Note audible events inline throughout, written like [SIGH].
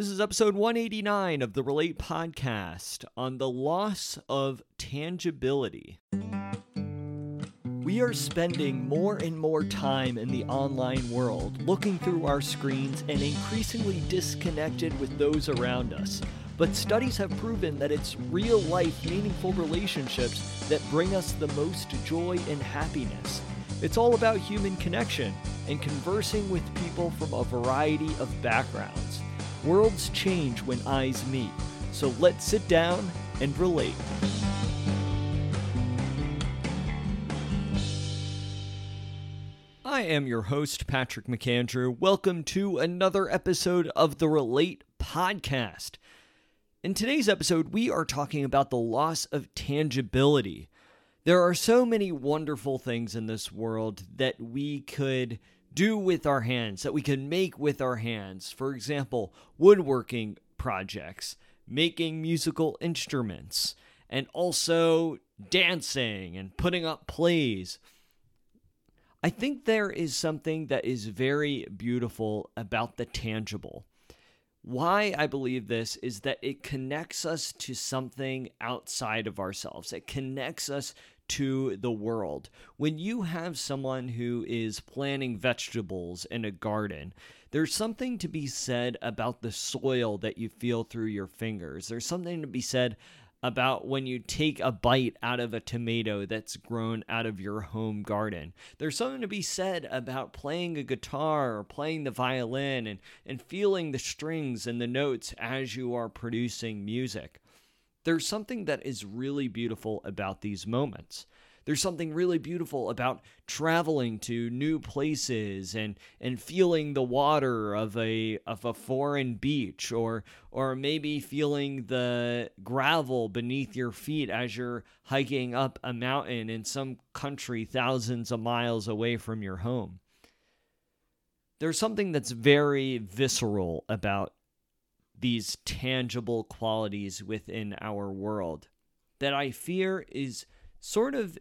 This is episode 189 of the Relate podcast on the loss of tangibility. We are spending more and more time in the online world, looking through our screens and increasingly disconnected with those around us. But studies have proven that it's real life, meaningful relationships that bring us the most joy and happiness. It's all about human connection and conversing with people from a variety of backgrounds. Worlds change when eyes meet, so let's sit down and relate. I am your host, Patrick McAndrew. Welcome to another episode of the Relate podcast. In today's episode, we are talking about the loss of tangibility. There are so many wonderful things in this world that we could do with our hands, that we can make with our hands. For example, woodworking projects, making musical instruments, and also dancing and putting up plays. I think there is something that is very beautiful about the tangible. Why I believe this is that it connects us to something outside of ourselves. It connects us to the world. When you have someone who is planting vegetables in a garden, there's something to be said about the soil that you feel through your fingers. There's something to be said about when you take a bite out of a tomato that's grown out of your home garden. There's something to be said about playing a guitar or playing the violin and, and feeling the strings and the notes as you are producing music there's something that is really beautiful about these moments. There's something really beautiful about traveling to new places and and feeling the water of a of a foreign beach or or maybe feeling the gravel beneath your feet as you're hiking up a mountain in some country thousands of miles away from your home. There's something that's very visceral about these tangible qualities within our world that I fear is sort of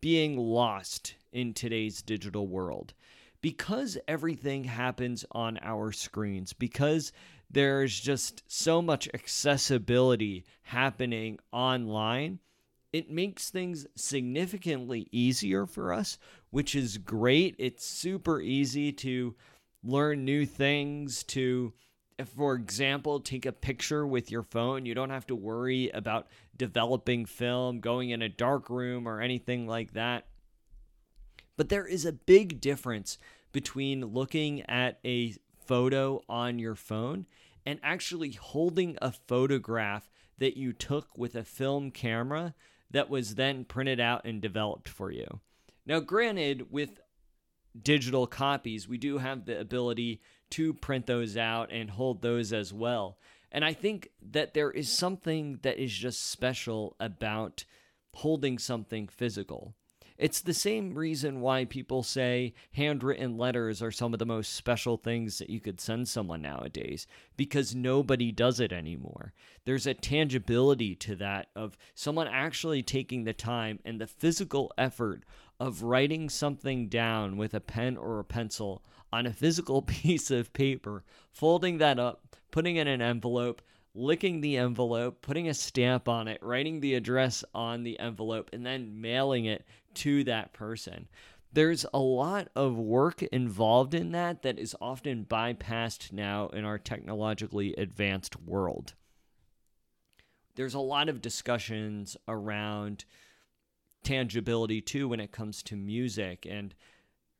being lost in today's digital world. Because everything happens on our screens, because there's just so much accessibility happening online, it makes things significantly easier for us, which is great. It's super easy to learn new things, to for example, take a picture with your phone. You don't have to worry about developing film, going in a dark room, or anything like that. But there is a big difference between looking at a photo on your phone and actually holding a photograph that you took with a film camera that was then printed out and developed for you. Now, granted, with digital copies, we do have the ability to print those out and hold those as well. And I think that there is something that is just special about holding something physical. It's the same reason why people say handwritten letters are some of the most special things that you could send someone nowadays because nobody does it anymore. There's a tangibility to that of someone actually taking the time and the physical effort of writing something down with a pen or a pencil on a physical [LAUGHS] piece of paper, folding that up, putting it in an envelope, licking the envelope, putting a stamp on it, writing the address on the envelope, and then mailing it to that person. There's a lot of work involved in that that is often bypassed now in our technologically advanced world. There's a lot of discussions around tangibility too when it comes to music and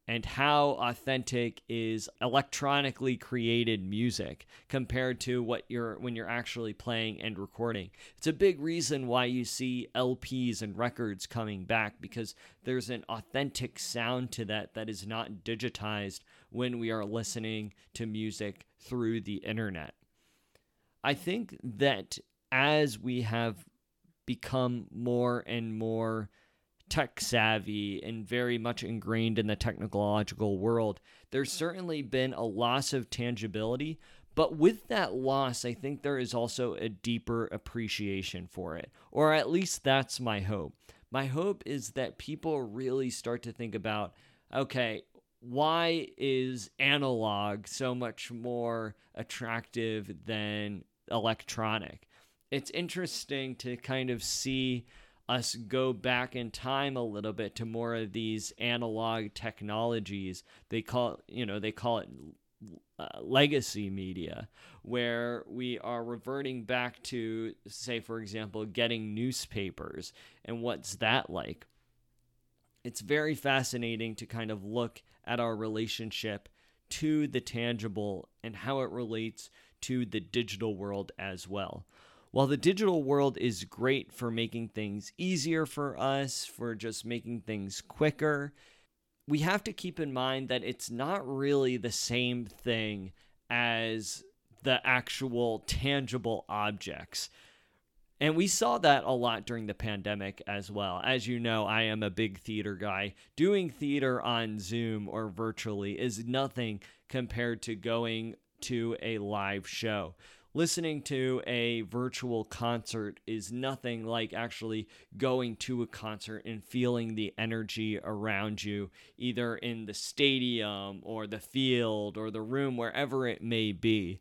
and how authentic is electronically created music compared to what you're when you're actually playing and recording. It's a big reason why you see LPs and records coming back because there's an authentic sound to that that is not digitized when we are listening to music through the internet. I think that as we have become more and more tech savvy and very much ingrained in the technological world, there's mm-hmm. certainly been a loss of tangibility. But with that loss, I think there is also a deeper appreciation for it, or at least that's my hope. My hope is that people really start to think about okay, why is analog so much more attractive than electronic? It's interesting to kind of see us go back in time a little bit to more of these analog technologies. They call, you know, they call it uh, legacy media, where we are reverting back to, say, for example, getting newspapers. And what's that like? It's very fascinating to kind of look at our relationship to the tangible and how it relates to the digital world as well. While the digital world is great for making things easier for us, for just making things quicker, we have to keep in mind that it's not really the same thing as the actual tangible objects. And we saw that a lot during the pandemic as well. As you know, I am a big theater guy. Doing theater on Zoom or virtually is nothing compared to going to a live show listening to a virtual concert is nothing like actually going to a concert and feeling the energy around you, either in the stadium or the field or the room, wherever it may be.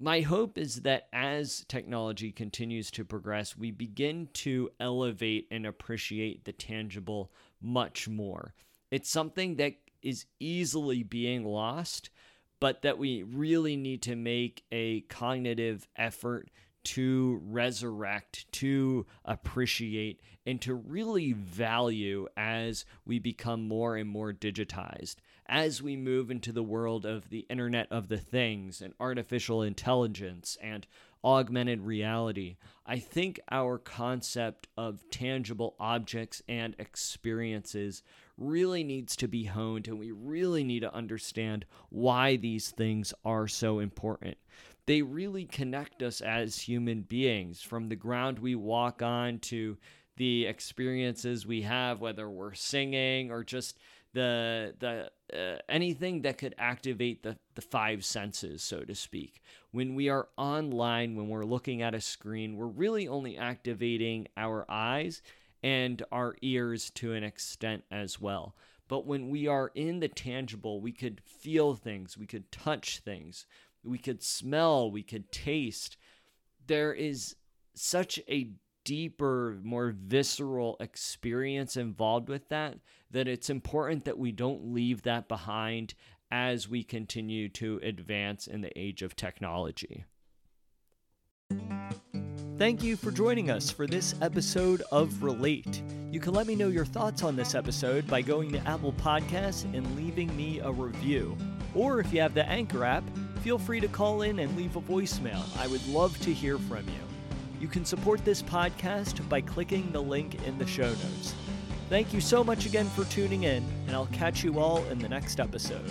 My hope is that as technology continues to progress, we begin to elevate and appreciate the tangible much more. It's something that is easily being lost but that we really need to make a cognitive effort to resurrect, to appreciate, and to really value as we become more and more digitized. As we move into the world of the Internet of the Things and artificial intelligence and augmented reality, I think our concept of tangible objects and experiences really needs to be honed and we really need to understand why these things are so important. They really connect us as human beings from the ground we walk on to the experiences we have, whether we're singing or just the the uh, anything that could activate the the five senses so to speak when we are online when we're looking at a screen we're really only activating our eyes and our ears to an extent as well. But when we are in the tangible, we could feel things, we could touch things, we could smell, we could taste. There is such a deeper, more visceral experience involved with that that it's important that we don't leave that behind as we continue to advance in the age of technology. Thank you for joining us for this episode of Relate. You can let me know your thoughts on this episode by going to Apple Podcasts and leaving me a review. Or if you have the Anchor app, feel free to call in and leave a voicemail. I would love to hear from you. You can support this podcast by clicking the link in the show notes. Thank you so much again for tuning in, and I'll catch you all in the next episode.